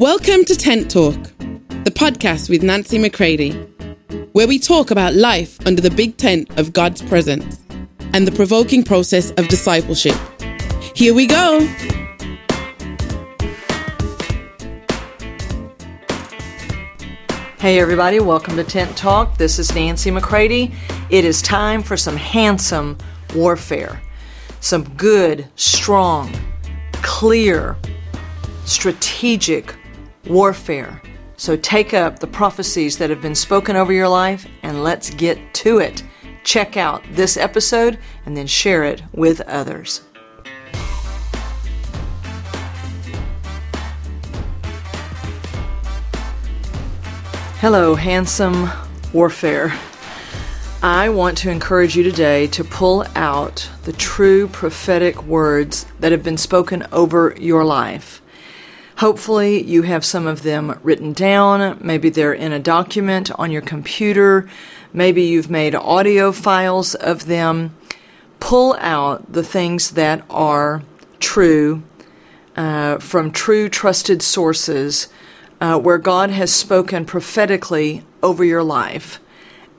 Welcome to Tent Talk, the podcast with Nancy McCready, where we talk about life under the big tent of God's presence and the provoking process of discipleship. Here we go. Hey, everybody, welcome to Tent Talk. This is Nancy McCready. It is time for some handsome warfare, some good, strong, clear, strategic warfare. So take up the prophecies that have been spoken over your life and let's get to it. Check out this episode and then share it with others. Hello, handsome warfare. I want to encourage you today to pull out the true prophetic words that have been spoken over your life. Hopefully, you have some of them written down. Maybe they're in a document on your computer. Maybe you've made audio files of them. Pull out the things that are true uh, from true trusted sources uh, where God has spoken prophetically over your life.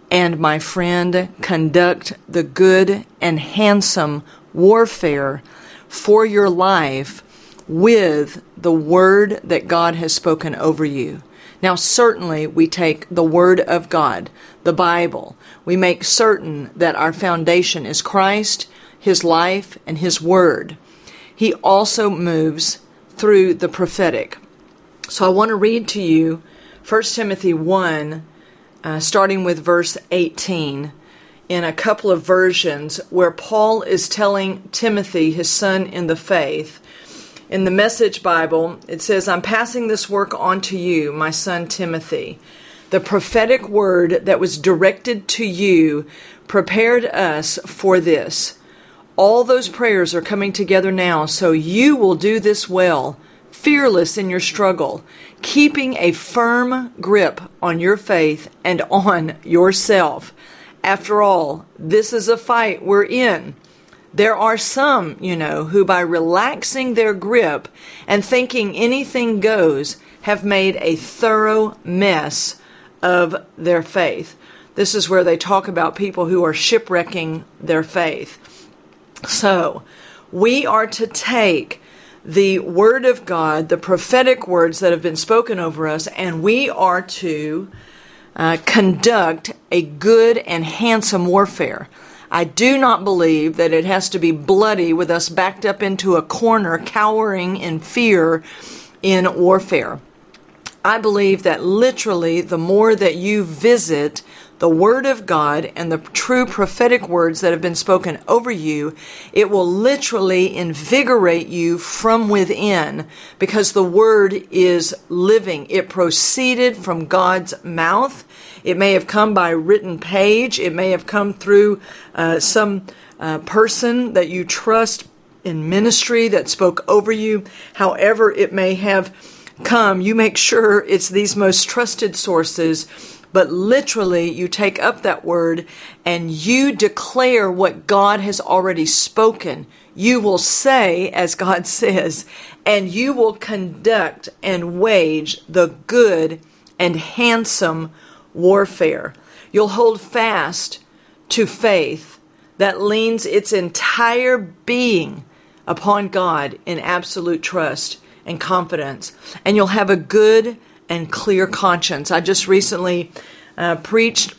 And my friend, conduct the good and handsome warfare for your life with the word that God has spoken over you. Now, certainly, we take the Word of God, the Bible. We make certain that our foundation is Christ, His life, and His Word. He also moves through the prophetic. So I want to read to you 1 Timothy 1, uh, starting with verse 18, in a couple of versions where Paul is telling Timothy, his son in the faith, in the Message Bible, it says, I'm passing this work on to you, my son Timothy. The prophetic word that was directed to you prepared us for this. All those prayers are coming together now, so you will do this well fearless in your struggle, keeping a firm grip on your faith and on yourself. After all, this is a fight we're in. There are some, you know, who by relaxing their grip and thinking anything goes have made a thorough mess of their faith. This is where they talk about people who are shipwrecking their faith. So, we are to take the Word of God, the prophetic words that have been spoken over us, and we are to uh, conduct a good and handsome warfare. I do not believe that it has to be bloody with us backed up into a corner, cowering in fear in warfare. I believe that literally the more that you visit the Word of God and the true prophetic words that have been spoken over you, it will literally invigorate you from within because the Word is living. It proceeded from God's mouth. It may have come by written page, it may have come through uh, some uh, person that you trust in ministry that spoke over you. However, it may have come, you make sure it's these most trusted sources but literally you take up that word and you declare what God has already spoken. You will say, as God says, and you will conduct and wage the good and handsome warfare. You'll hold fast to faith that leans its entire being upon God in absolute trust and confidence. And you'll have a good and clear conscience. I just recently uh, preached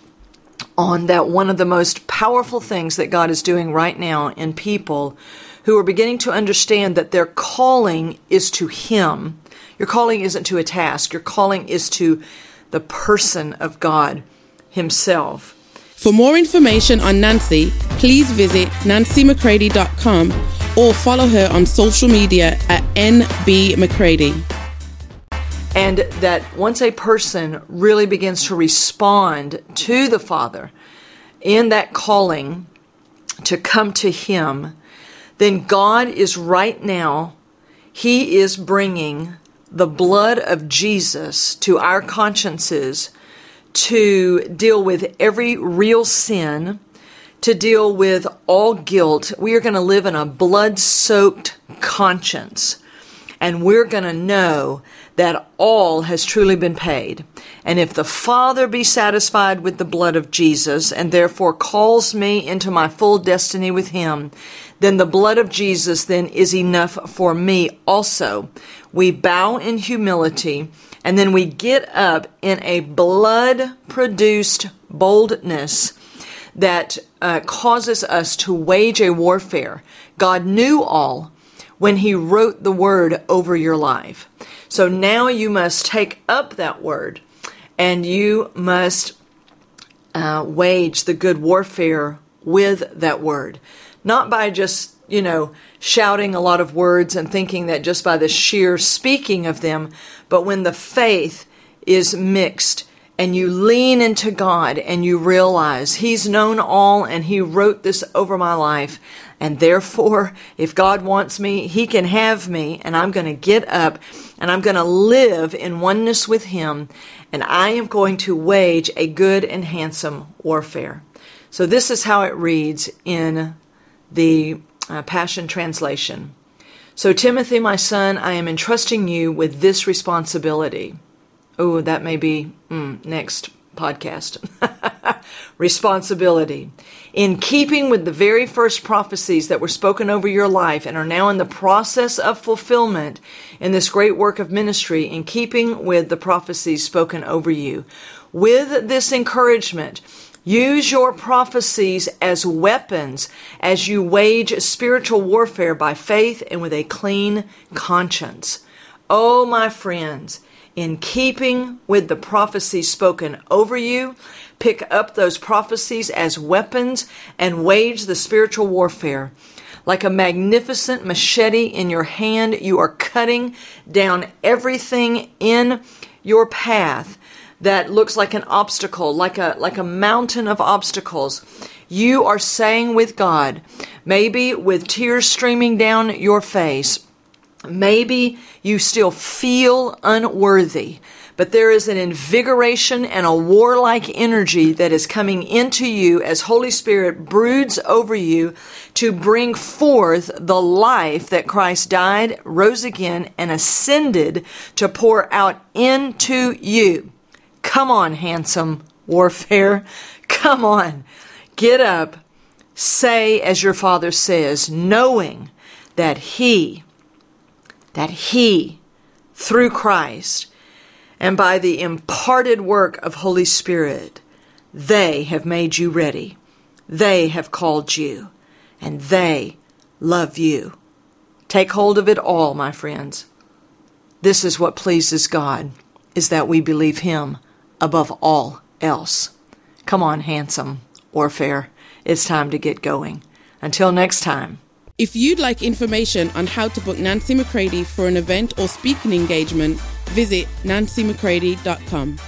on that one of the most powerful things that God is doing right now in people who are beginning to understand that their calling is to Him. Your calling isn't to a task, your calling is to the person of God Himself. For more information on Nancy, please visit nancymccready.com or follow her on social media at nbmccready and that once a person really begins to respond to the Father in that calling to come to Him, then God is right now, He is bringing the blood of Jesus to our consciences to deal with every real sin, to deal with all guilt. We are going to live in a blood soaked conscience. And we're going to know that all has truly been paid. And if the Father be satisfied with the blood of Jesus and therefore calls me into my full destiny with him, then the blood of Jesus then is enough for me also. We bow in humility and then we get up in a blood produced boldness that uh, causes us to wage a warfare. God knew all when He wrote the word over your life. So now you must take up that word and you must uh, wage the good warfare with that word. Not by just, you know, shouting a lot of words and thinking that just by the sheer speaking of them, but when the faith is mixed and you lean into God and you realize He's known all and He wrote this over my life. And therefore, if God wants me, He can have me, and I'm going to get up and I'm going to live in oneness with Him, and I am going to wage a good and handsome warfare. So, this is how it reads in the uh, Passion Translation. So, Timothy, my son, I am entrusting you with this responsibility. Oh, that may be mm, next podcast. Responsibility. In keeping with the very first prophecies that were spoken over your life and are now in the process of fulfillment in this great work of ministry, in keeping with the prophecies spoken over you, with this encouragement, Use your prophecies as weapons as you wage spiritual warfare by faith and with a clean conscience. Oh, my friends, in keeping with the prophecies spoken over you. Pick up those prophecies as weapons and wage the spiritual warfare. Like a magnificent machete in your hand, you are cutting down everything in your path that looks like an obstacle, like a, like a mountain of obstacles. You are saying with God, maybe with tears streaming down your face, Maybe you still feel unworthy, but there is an invigoration and a warlike energy that is coming into you as Holy Spirit broods over you to bring forth the life that Christ died, rose again, and ascended to pour out into you. Come on, handsome warfare. Come on. Get up. Say as your Father says, knowing that He that He, through Christ, and by the imparted work of Holy Spirit, they have made you ready. They have called you, and they love you. Take hold of it all, my friends. This is what pleases God, is that we believe Him above all else. Come on, handsome or fair. It's time to get going. Until next time. If you'd like information on how to book Nancy McCready for an event or speaking engagement, visit nancymccready.com.